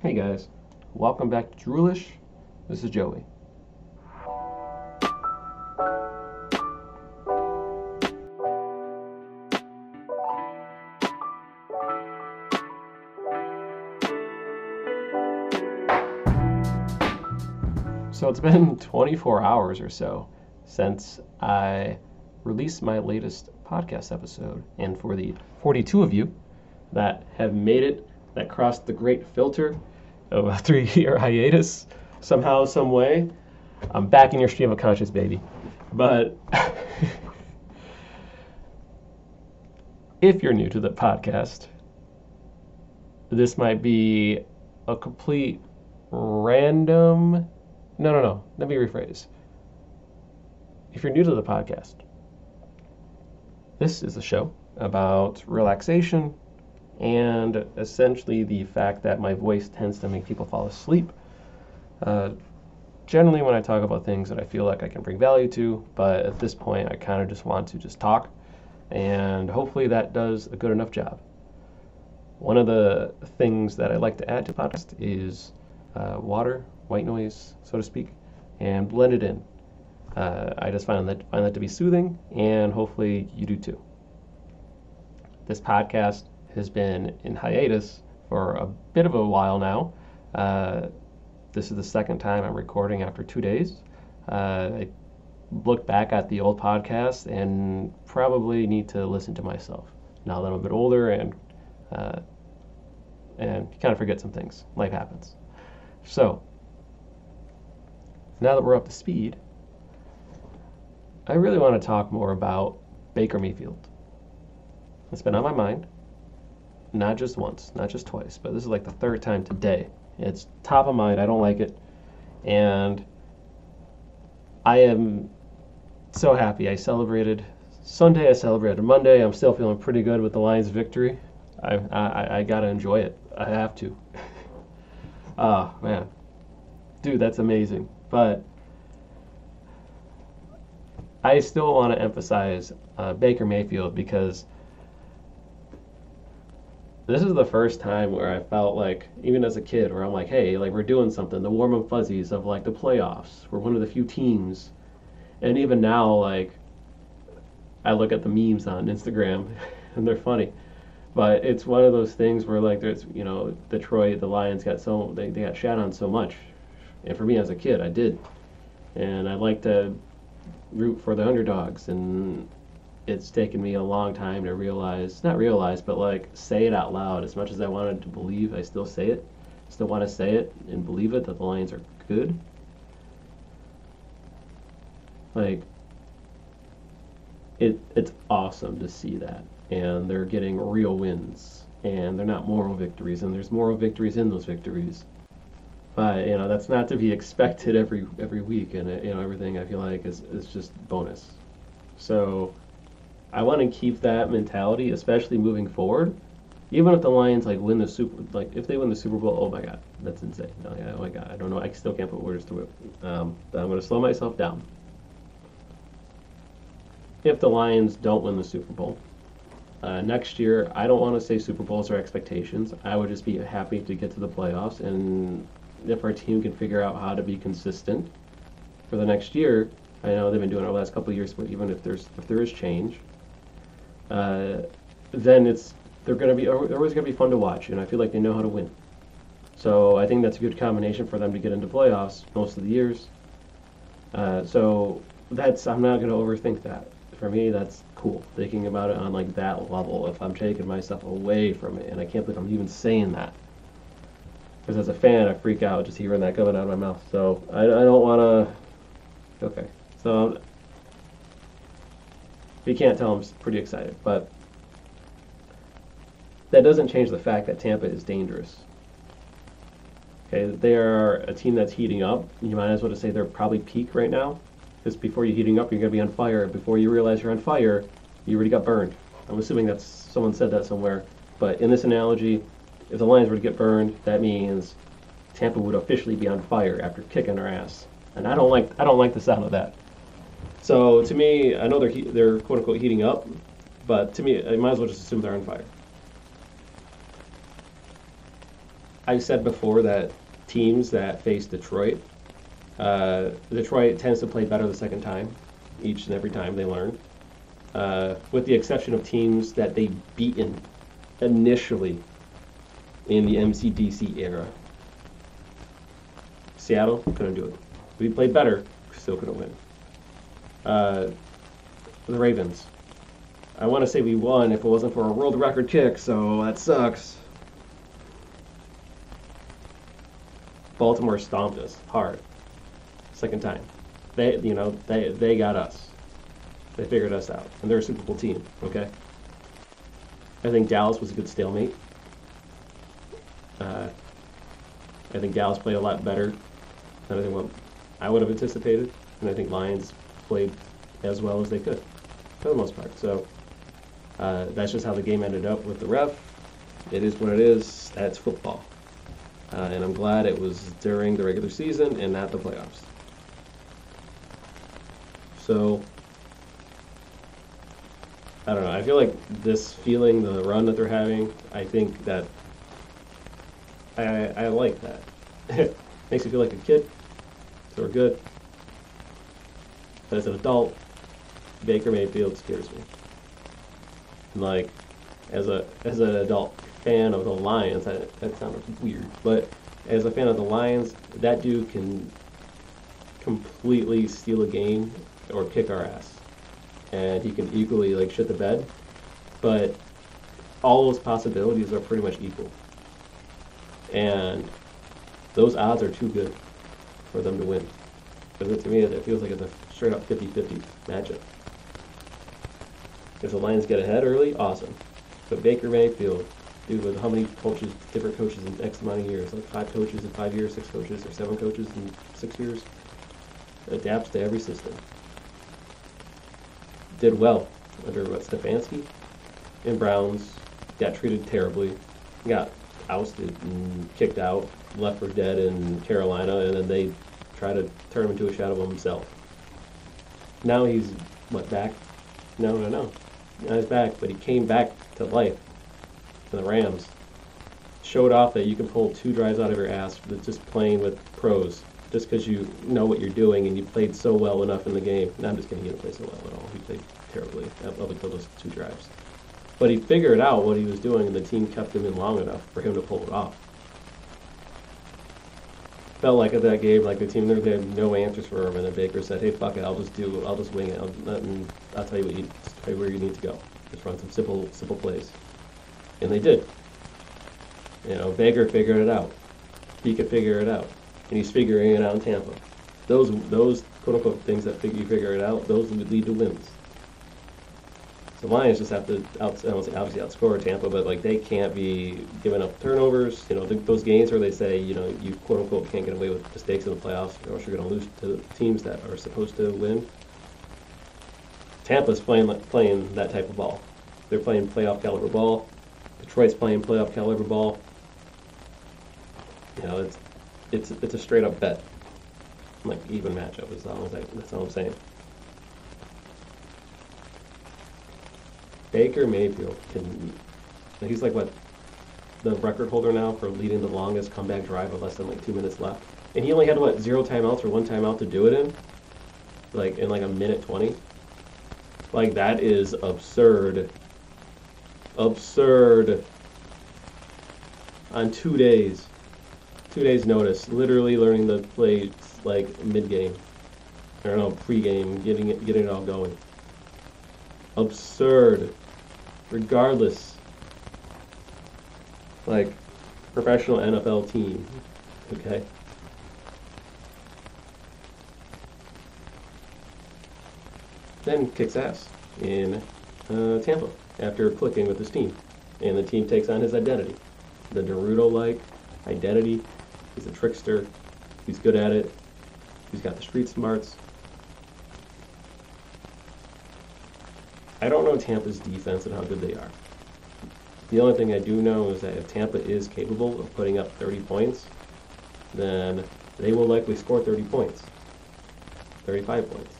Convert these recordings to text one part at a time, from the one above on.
Hey guys, welcome back to Droolish. This is Joey. So it's been 24 hours or so since I released my latest podcast episode. And for the 42 of you that have made it, that crossed the great filter of a three year hiatus somehow, some way, I'm back in your stream of conscious, baby. But if you're new to the podcast, this might be a complete random no, no, no. Let me rephrase. If you're new to the podcast, this is a show about relaxation and essentially the fact that my voice tends to make people fall asleep. Uh, generally, when I talk about things that I feel like I can bring value to, but at this point, I kind of just want to just talk, and hopefully that does a good enough job. One of the things that I like to add to the podcast is uh, water white noise, so to speak, and blend it in. Uh, I just find that find that to be soothing, and hopefully you do too. This podcast has been in hiatus for a bit of a while now. Uh, this is the second time I'm recording after two days. Uh, I look back at the old podcast and probably need to listen to myself now that I'm a bit older and uh, and kind of forget some things. Life happens. So now that we're up to speed, I really want to talk more about Baker Mayfield. It's been on my mind, not just once, not just twice, but this is like the third time today. It's top of mind. I don't like it. And I am so happy. I celebrated Sunday, I celebrated Monday. I'm still feeling pretty good with the Lions' victory. I, I, I got to enjoy it. I have to. oh, man. Dude, that's amazing. But I still want to emphasize uh, Baker Mayfield because this is the first time where I felt like, even as a kid, where I'm like, hey, like we're doing something. The warm and fuzzies of like the playoffs. We're one of the few teams. And even now, like, I look at the memes on Instagram and they're funny. But it's one of those things where like there's you know Detroit, the Lions got so they, they got shat on so much and for me as a kid, I did. And I like to root for the underdogs. And it's taken me a long time to realize, not realize, but like say it out loud. As much as I wanted to believe, I still say it. Still want to say it and believe it that the Lions are good. Like, it, it's awesome to see that. And they're getting real wins. And they're not moral victories. And there's moral victories in those victories but you know that's not to be expected every every week, and you know everything I feel like is is just bonus. So I want to keep that mentality, especially moving forward. Even if the Lions like win the super, like if they win the Super Bowl, oh my God, that's insane. Oh, yeah, oh my God, I don't know, I still can't put words to it. Um, I'm going to slow myself down. If the Lions don't win the Super Bowl, uh, next year, I don't want to say Super Bowls are expectations. I would just be happy to get to the playoffs and if our team can figure out how to be consistent for the next year, I know they've been doing it over the last couple of years, but even if there's if there is change, uh, then it's they're going to be they're always going to be fun to watch, and I feel like they know how to win. So I think that's a good combination for them to get into playoffs most of the years. Uh, so that's I'm not going to overthink that. For me, that's cool thinking about it on like that level. If I'm taking myself away from it, and I can't believe I'm even saying that because as a fan, I freak out just hearing that coming out of my mouth. So I, I don't want to. Okay, so you can't tell, I'm pretty excited, but that doesn't change the fact that Tampa is dangerous. Okay, they are a team that's heating up. You might as well just say they're probably peak right now, because before you're heating up, you're going to be on fire. Before you realize you're on fire, you already got burned. I'm assuming that someone said that somewhere, but in this analogy, if the Lions were to get burned, that means Tampa would officially be on fire after kicking our ass. And I don't like I don't like the sound of that. So to me, I know they're he- they're quote unquote heating up, but to me, I might as well just assume they're on fire. I said before that teams that face Detroit, uh, Detroit tends to play better the second time, each and every time they learn. Uh, with the exception of teams that they beaten initially in the MCDC era. Seattle couldn't do it. We played better, still couldn't win. Uh, the Ravens. I want to say we won if it wasn't for a world record kick, so that sucks. Baltimore stomped us hard. Second time. They, you know, they they got us. They figured us out, and they're a Super Bowl team. Okay. I think Dallas was a good stalemate. Uh, I think Dallas played a lot better than I think what I would have anticipated, and I think Lions played as well as they could for the most part. So uh, that's just how the game ended up with the ref. It is what it is. That's football. Uh, and I'm glad it was during the regular season and not the playoffs. So, I don't know. I feel like this feeling, the run that they're having, I think that I, I like that. Makes me feel like a kid. So we're good. But as an adult, Baker Mayfield scares me. Like, as a as an adult fan of the Lions, that, that sounds weird, but as a fan of the Lions, that dude can completely steal a game or kick our ass, and he can equally like shit the bed. But all those possibilities are pretty much equal, and those odds are too good for them to win. Because to me, it feels like it's a straight up 50-50 matchup. If the Lions get ahead early, awesome. But Baker Mayfield, dude, with how many coaches, different coaches in X amount of years, like five coaches in five years, six coaches, or seven coaches in six years, adapts to every system. Did well under what Stefanski in Browns, got treated terribly, got ousted and kicked out, left for dead in Carolina, and then they try to turn him into a shadow of himself. Now he's what back? No, no, no on his back, but he came back to life for the Rams. Showed off that you can pull two drives out of your ass with just playing with pros, just because you know what you're doing and you played so well enough in the game. No, I'm just kidding, he didn't play so well at all. He played terribly up until those two drives. But he figured out what he was doing, and the team kept him in long enough for him to pull it off. Felt like at that game, like the team there had no answers for him, and then Baker said, "Hey, fuck it, I'll just do, I'll just wing it. I'll, I'll tell you what you, tell you where you need to go. Just run some simple, simple plays." And they did. You know, Baker figured it out. He could figure it out, and he's figuring it out in Tampa. Those, those quote unquote things that you figure it out, those lead to wins. The Lions just have to out, obviously outscore Tampa, but like they can't be giving up turnovers. You know, th- those games where they say, you know, you quote unquote can't get away with mistakes in the playoffs, or you're going to lose to teams that are supposed to win. Tampa's playing playing that type of ball. They're playing playoff caliber ball. Detroit's playing playoff caliber ball. You know, it's it's it's a straight up bet, like even matchup. Is all like, that's all I'm saying. Baker Mayfield can. He's like what the record holder now for leading the longest comeback drive with less than like two minutes left, and he only had what zero timeouts or one timeout to do it in, like in like a minute twenty. Like that is absurd. Absurd. On two days, two days notice, literally learning the plays like mid game, I don't know pre game, getting it getting it all going absurd. Regardless, like professional NFL team, okay. Then kicks ass in uh, Tampa after clicking with his team, and the team takes on his identity, the Naruto-like identity. He's a trickster. He's good at it. He's got the street smarts. I don't know Tampa's defense and how good they are. The only thing I do know is that if Tampa is capable of putting up 30 points, then they will likely score 30 points. 35 points.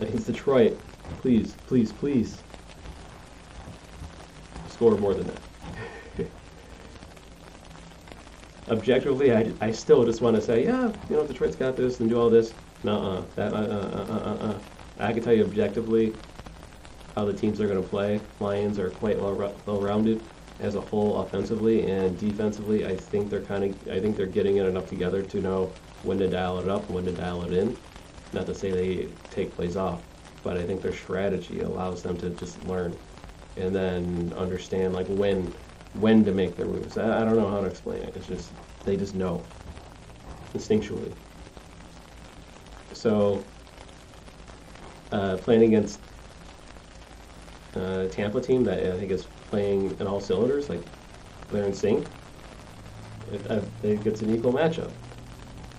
Against Detroit, please, please, please score more than that. objectively, I, I still just want to say, yeah, you know, Detroit's got this and do all this. No, that uh, uh, uh, uh, uh. I can tell you objectively how the teams are going to play. Lions are quite well, well-rounded as a whole offensively and defensively. I think they're kind of I think they're getting it enough together to know when to dial it up, when to dial it in. Not to say they take plays off, but I think their strategy allows them to just learn and then understand like when when to make their moves. I, I don't know how to explain it. It's just they just know instinctually. So uh, playing against uh, Tampa team that I think is playing in all cylinders, like they're in sync. It, I think it's an equal matchup.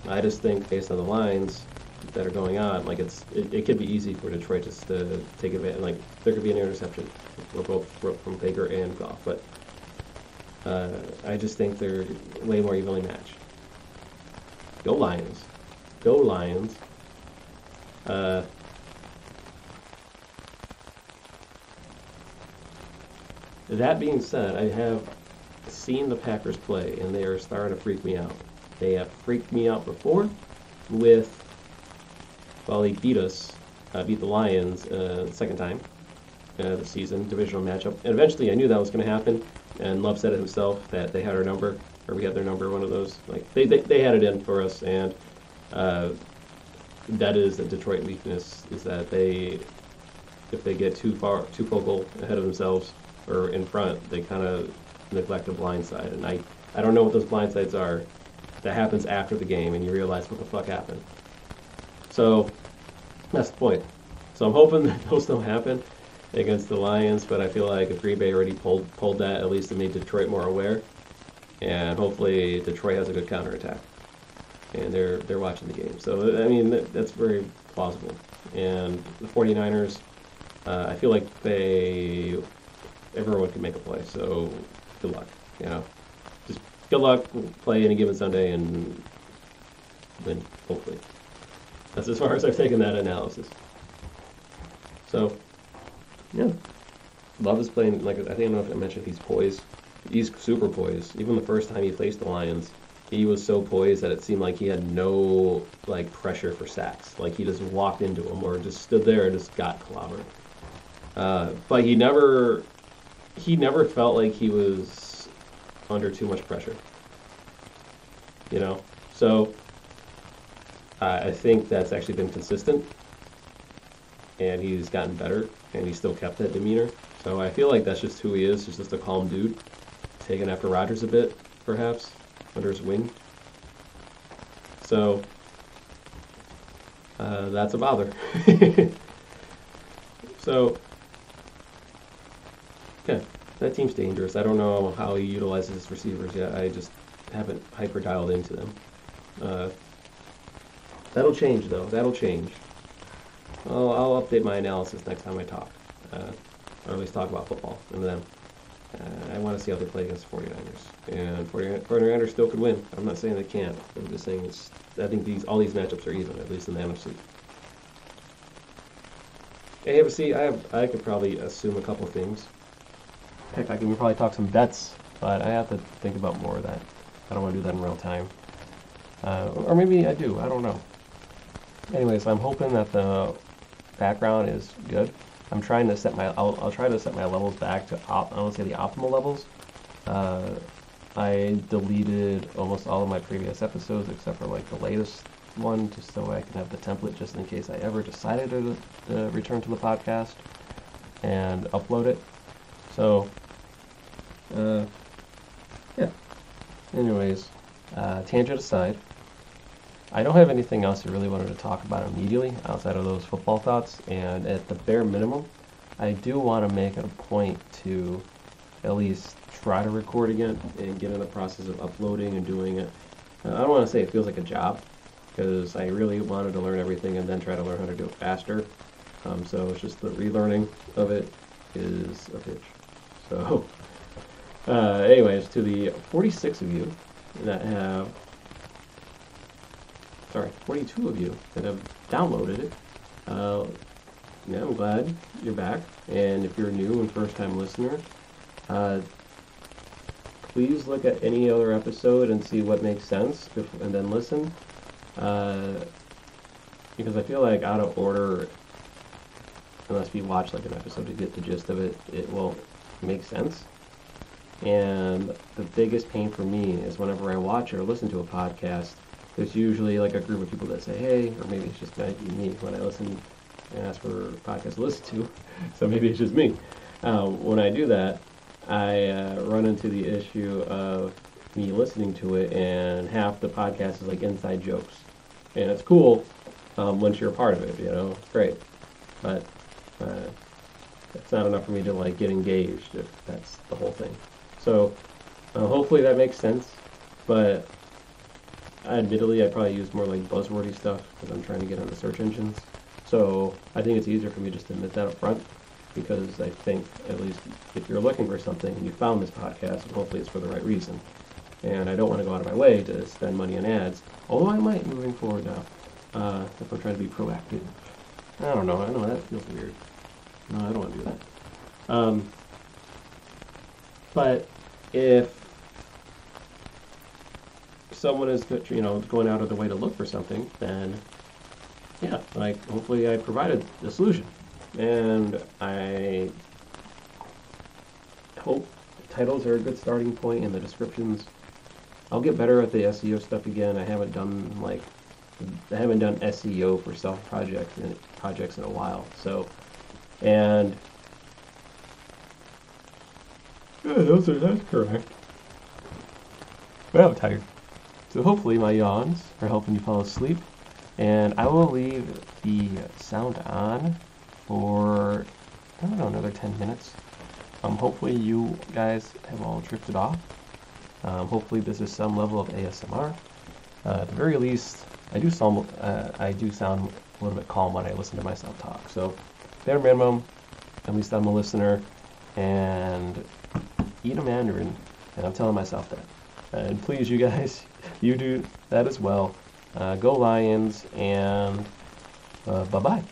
I just think based on the lines that are going on, like it's it, it could be easy for Detroit just to take advantage. Like there could be an interception, both from Baker and Goff, but uh, I just think they're way more evenly matched. Go Lions, go Lions. Uh, That being said, I have seen the Packers play, and they are starting to freak me out. They have freaked me out before with, well, they beat us, uh, beat the Lions uh, second time uh, the season, divisional matchup. And eventually I knew that was going to happen, and Love said it himself that they had our number, or we had their number, one of those. Like, they, they, they had it in for us, and uh, that is a Detroit weakness, is that they, if they get too far, too vocal ahead of themselves, or in front, they kind of neglect a blind side. And I, I don't know what those blind sides are. That happens after the game, and you realize what the fuck happened. So that's the point. So I'm hoping that those don't happen against the Lions, but I feel like if Green Bay already pulled pulled that, at least it made Detroit more aware, and hopefully Detroit has a good counterattack, and they're they're watching the game. So I mean that, that's very plausible. And the 49ers, uh, I feel like they everyone can make a play. So good luck. You know, just good luck. Play any given Sunday and win. Hopefully, that's as far as I've taken that analysis. So, yeah, Love is playing like I think I don't know if I mentioned he's poised. He's super poised. Even the first time he faced the Lions, he was so poised that it seemed like he had no like pressure for sacks. Like he just walked into him or just stood there and just got clobbered. Uh, but he never he never felt like he was under too much pressure. You know, so uh, I think that's actually been consistent, and he's gotten better, and he still kept that demeanor. So I feel like that's just who he is. He's just a calm dude, taking after Rodgers a bit, perhaps under his wing. So uh, that's a bother. so Okay, that team's dangerous. I don't know how he utilizes his receivers yet. I just haven't hyper dialed into them. Uh, that'll change though. That'll change. I'll, I'll update my analysis next time I talk, uh, or at least talk about football and them. Uh, I want to see how they play against the 49ers. And 49ers still could win. I'm not saying they can't. I'm just saying it's. I think these all these matchups are even, at least in the NFC. AFC, I have, I could probably assume a couple things pick. I can probably talk some bets, but I have to think about more of that. I don't want to do that in real time. Uh, or maybe I do. I don't know. Anyways, I'm hoping that the background is good. I'm trying to set my. I'll, I'll try to set my levels back to. Op, I don't say the optimal levels. Uh, I deleted almost all of my previous episodes except for like the latest one, just so I can have the template just in case I ever decided to, to return to the podcast and upload it. So, uh, yeah. Anyways, uh, tangent aside, I don't have anything else I really wanted to talk about immediately outside of those football thoughts. And at the bare minimum, I do want to make it a point to at least try to record again and get in the process of uploading and doing it. Uh, I don't want to say it feels like a job because I really wanted to learn everything and then try to learn how to do it faster. Um, so it's just the relearning of it is a bitch. So, uh, anyways, to the 46 of you that have, sorry, 42 of you that have downloaded it, uh, yeah, I'm glad you're back. And if you're new and first time listener, uh, please look at any other episode and see what makes sense, and then listen. Uh, because I feel like out of order, unless you watch like an episode to get the gist of it, it won't make sense. And the biggest pain for me is whenever I watch or listen to a podcast, there's usually like a group of people that say, hey, or maybe it's just me when I listen and ask for podcasts to listen to. so maybe it's just me. Um, when I do that, I uh, run into the issue of me listening to it, and half the podcast is like inside jokes. And it's cool um, once you're a part of it, you know, it's great. But uh, it's not enough for me to like get engaged if that's the whole thing. So uh, hopefully that makes sense. But admittedly, I probably use more like buzzwordy stuff because I'm trying to get on the search engines. So I think it's easier for me just to admit that up front because I think at least if you're looking for something and you found this podcast, hopefully it's for the right reason. And I don't want to go out of my way to spend money on ads, although I might moving forward now uh, if I'm trying to be proactive. I don't know. I know that feels weird. No, I don't want to do that. Um, but if someone is, you know, going out of the way to look for something, then yeah, like hopefully I provided the solution, and I hope titles are a good starting point and the descriptions. I'll get better at the SEO stuff again. I haven't done like I haven't done SEO for self projects in projects in a while. So, and yeah, those are that's correct. Well, I'm tired. So hopefully my yawns are helping you fall asleep. And I will leave the sound on for, I don't know, another 10 minutes. Um, hopefully you guys have all drifted off. Um, hopefully this is some level of ASMR. Uh, at the very least, I do sound uh, I do sound a little bit calm when I listen to myself talk. So bare minimum, at least I'm a listener, and eat a mandarin. And I'm telling myself that. And please, you guys, you do that as well. Uh, go Lions, and uh, bye bye.